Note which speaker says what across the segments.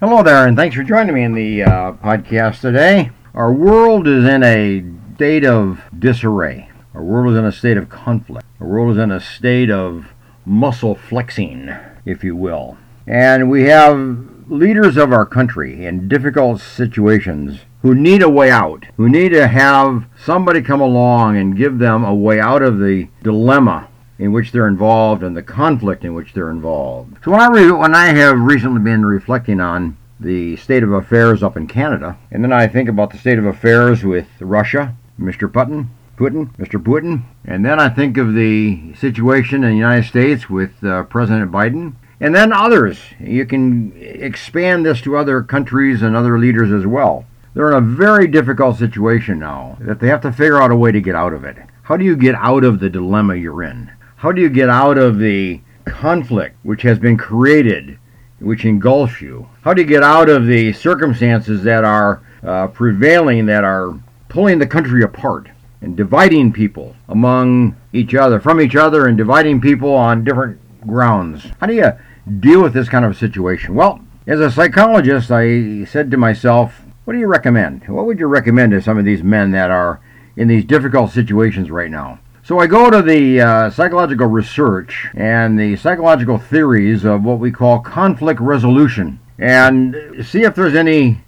Speaker 1: Hello there, and thanks for joining me in the uh, podcast today. Our world is in a state of disarray. Our world is in a state of conflict. Our world is in a state of muscle flexing, if you will. And we have leaders of our country in difficult situations who need a way out, who need to have somebody come along and give them a way out of the dilemma in which they're involved and the conflict in which they're involved. So when I re- when I have recently been reflecting on the state of affairs up in Canada, and then I think about the state of affairs with Russia, Mr. Putin, Putin, Mr. Putin, and then I think of the situation in the United States with uh, President Biden, and then others. You can expand this to other countries and other leaders as well. They're in a very difficult situation now that they have to figure out a way to get out of it. How do you get out of the dilemma you're in? How do you get out of the conflict which has been created, which engulfs you? How do you get out of the circumstances that are uh, prevailing, that are pulling the country apart and dividing people among each other, from each other, and dividing people on different grounds? How do you deal with this kind of situation? Well, as a psychologist, I said to myself, what do you recommend? What would you recommend to some of these men that are in these difficult situations right now? So I go to the uh, psychological research and the psychological theories of what we call conflict resolution and see if there's any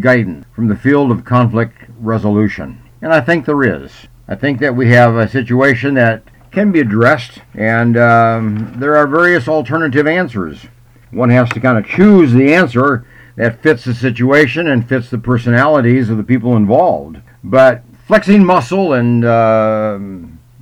Speaker 1: guidance from the field of conflict resolution. And I think there is. I think that we have a situation that can be addressed, and um, there are various alternative answers. One has to kind of choose the answer that fits the situation and fits the personalities of the people involved. But flexing muscle and uh,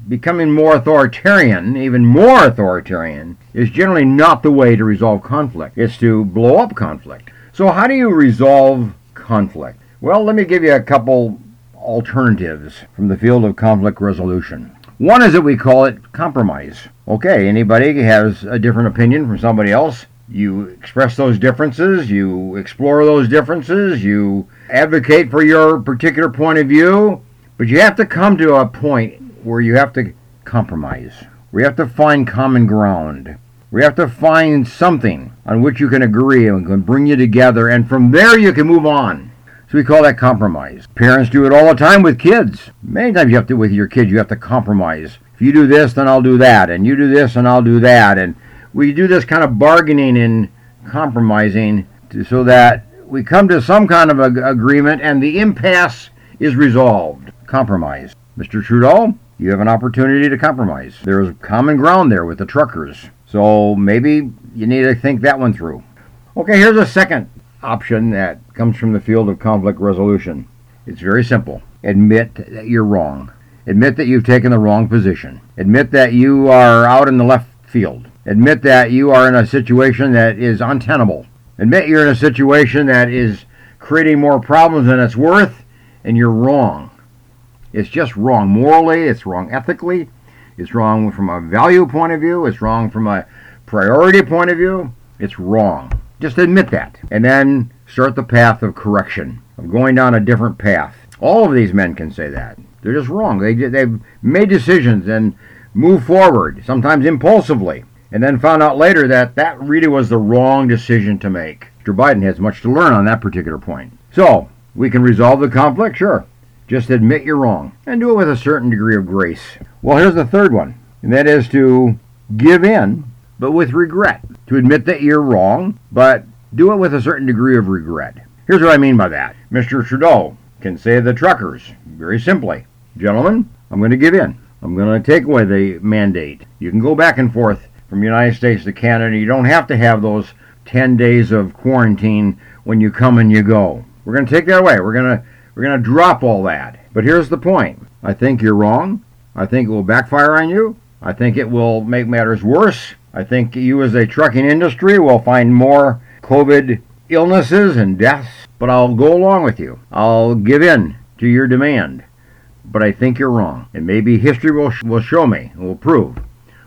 Speaker 1: becoming more authoritarian, even more authoritarian, is generally not the way to resolve conflict. It's to blow up conflict. So, how do you resolve conflict? Well, let me give you a couple alternatives from the field of conflict resolution. One is that we call it compromise. Okay, anybody has a different opinion from somebody else. You express those differences, you explore those differences, you advocate for your particular point of view, but you have to come to a point where you have to compromise, where you have to find common ground, where you have to find something on which you can agree and can bring you together, and from there you can move on. So we call that compromise. Parents do it all the time with kids. Many times you have to with your kids you have to compromise. If you do this, then I'll do that, and you do this, and I'll do that, and we do this kind of bargaining and compromising to, so that we come to some kind of a, agreement, and the impasse is resolved. Compromise. Mr. Trudeau, you have an opportunity to compromise. There's common ground there with the truckers. So maybe you need to think that one through. Okay, here's a second option that comes from the field of conflict resolution. It's very simple. Admit that you're wrong. Admit that you've taken the wrong position. Admit that you are out in the left field. Admit that you are in a situation that is untenable. Admit you're in a situation that is creating more problems than it's worth, and you're wrong. It's just wrong morally, it's wrong ethically, it's wrong from a value point of view, it's wrong from a priority point of view. It's wrong. Just admit that. And then start the path of correction, of going down a different path. All of these men can say that. They're just wrong. They, they've made decisions and moved forward, sometimes impulsively, and then found out later that that really was the wrong decision to make. Mr. Biden has much to learn on that particular point. So, we can resolve the conflict? Sure. Just admit you're wrong and do it with a certain degree of grace. Well, here's the third one, and that is to give in, but with regret. To admit that you're wrong, but do it with a certain degree of regret. Here's what I mean by that. Mr. Trudeau can say to the truckers, very simply, Gentlemen, I'm going to give in. I'm going to take away the mandate. You can go back and forth from the United States to Canada. You don't have to have those 10 days of quarantine when you come and you go. We're going to take that away. We're going to we're going to drop all that. But here's the point I think you're wrong. I think it will backfire on you. I think it will make matters worse. I think you, as a trucking industry, will find more COVID illnesses and deaths. But I'll go along with you. I'll give in to your demand. But I think you're wrong. And maybe history will, will show me, will prove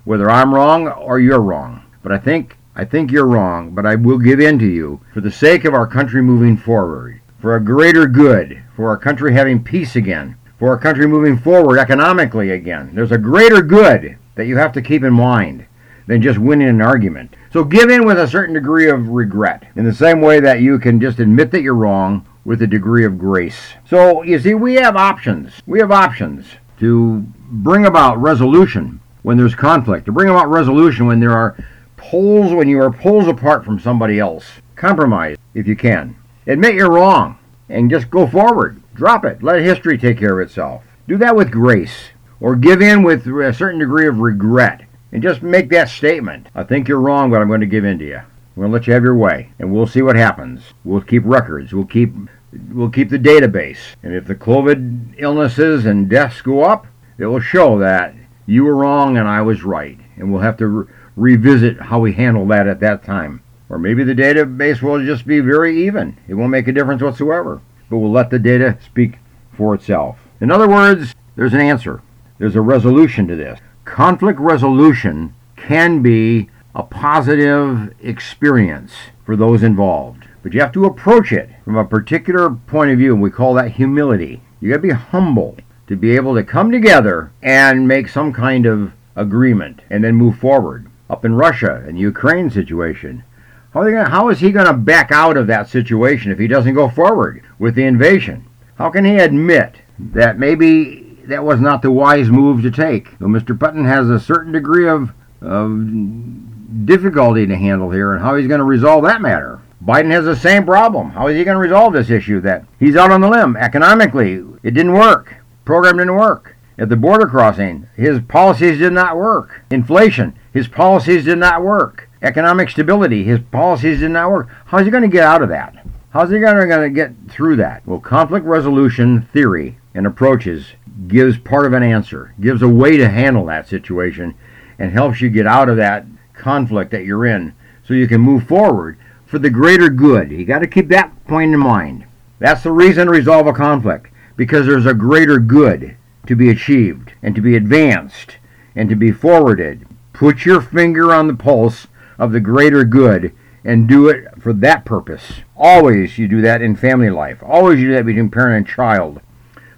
Speaker 1: whether I'm wrong or you're wrong. But I think I think you're wrong, but I will give in to you for the sake of our country moving forward, for a greater good, for our country having peace again, for our country moving forward economically again. There's a greater good that you have to keep in mind. than just winning an argument. So give in with a certain degree of regret, in the same way that you can just admit that you're wrong with a degree of grace. So you see, we have options. We have options to bring about resolution when there's conflict, to bring about resolution when there are poles, when you are poles apart from somebody else. Compromise if you can. Admit you're wrong and just go forward. Drop it. Let history take care of itself. Do that with grace or give in with a certain degree of regret and just make that statement. I think you're wrong, but I'm going to give in to you. I'm going to let you have your way, and we'll see what happens. We'll keep records. We'll keep we'll keep the database. And if the COVID illnesses and deaths go up, it will show that you were wrong and I was right. And we'll have to re- revisit how we handle that at that time. Or maybe the database will just be very even. It won't make a difference whatsoever. But we'll let the data speak for itself. In other words, there's an answer. There's a resolution to this. Conflict resolution can be a positive experience for those involved. But you have to approach it from a particular point of view, and we call that humility. You got to be humble to be able to come together and make some kind of agreement and then move forward. Up in Russia and Ukraine situation, gonna, how is he going to back out of that situation if he doesn't go forward with the invasion? How can he admit that maybe that was not the wise move to take? So Mr. Putin has a certain degree of, of difficulty to handle here and how he's going to resolve that matter. Biden has the same problem. How is he going to resolve this issue that he's out on the limb? Economically, it didn't work. Program didn't work. At the border crossing, his policies did not work. Inflation, his policies did not work. Economic stability, his policies did not work. How's he going to get out of that? How's he going to get through that? Well, conflict resolution theory and approaches gives part of an answer, gives a way to handle that situation, and helps you get out of that conflict that you're in so you can move forward for the greater good. You got to keep that point in mind. That's the reason to resolve a conflict because there's a greater good to be achieved and to be advanced and to be forwarded. Put your finger on the pulse of the greater good and do it for that purpose. Always you do that in family life. Always you do that between parent and child.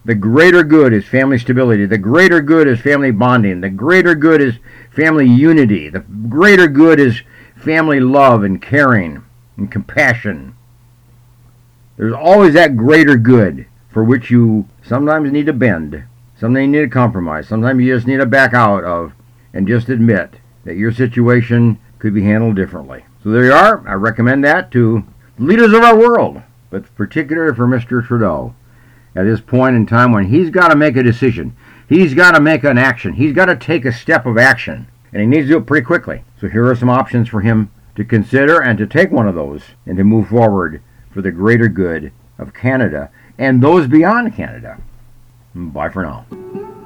Speaker 1: The greater good is family stability. The greater good is family bonding. The greater good is family unity. The greater good is family love and caring and compassion. There's always that greater good for which you sometimes need to bend, sometimes you need to compromise, sometimes you just need to back out of and just admit that your situation could be handled differently. So there you are. I recommend that to leaders of our world, but particularly for Mr. Trudeau at this point in time when he's got to make a decision. He's got to make an action. He's got to take a step of action, and he needs to do it pretty quickly. So here are some options for him to consider and to take one of those and to move forward for the greater good of Canada and those beyond Canada. Bye for now.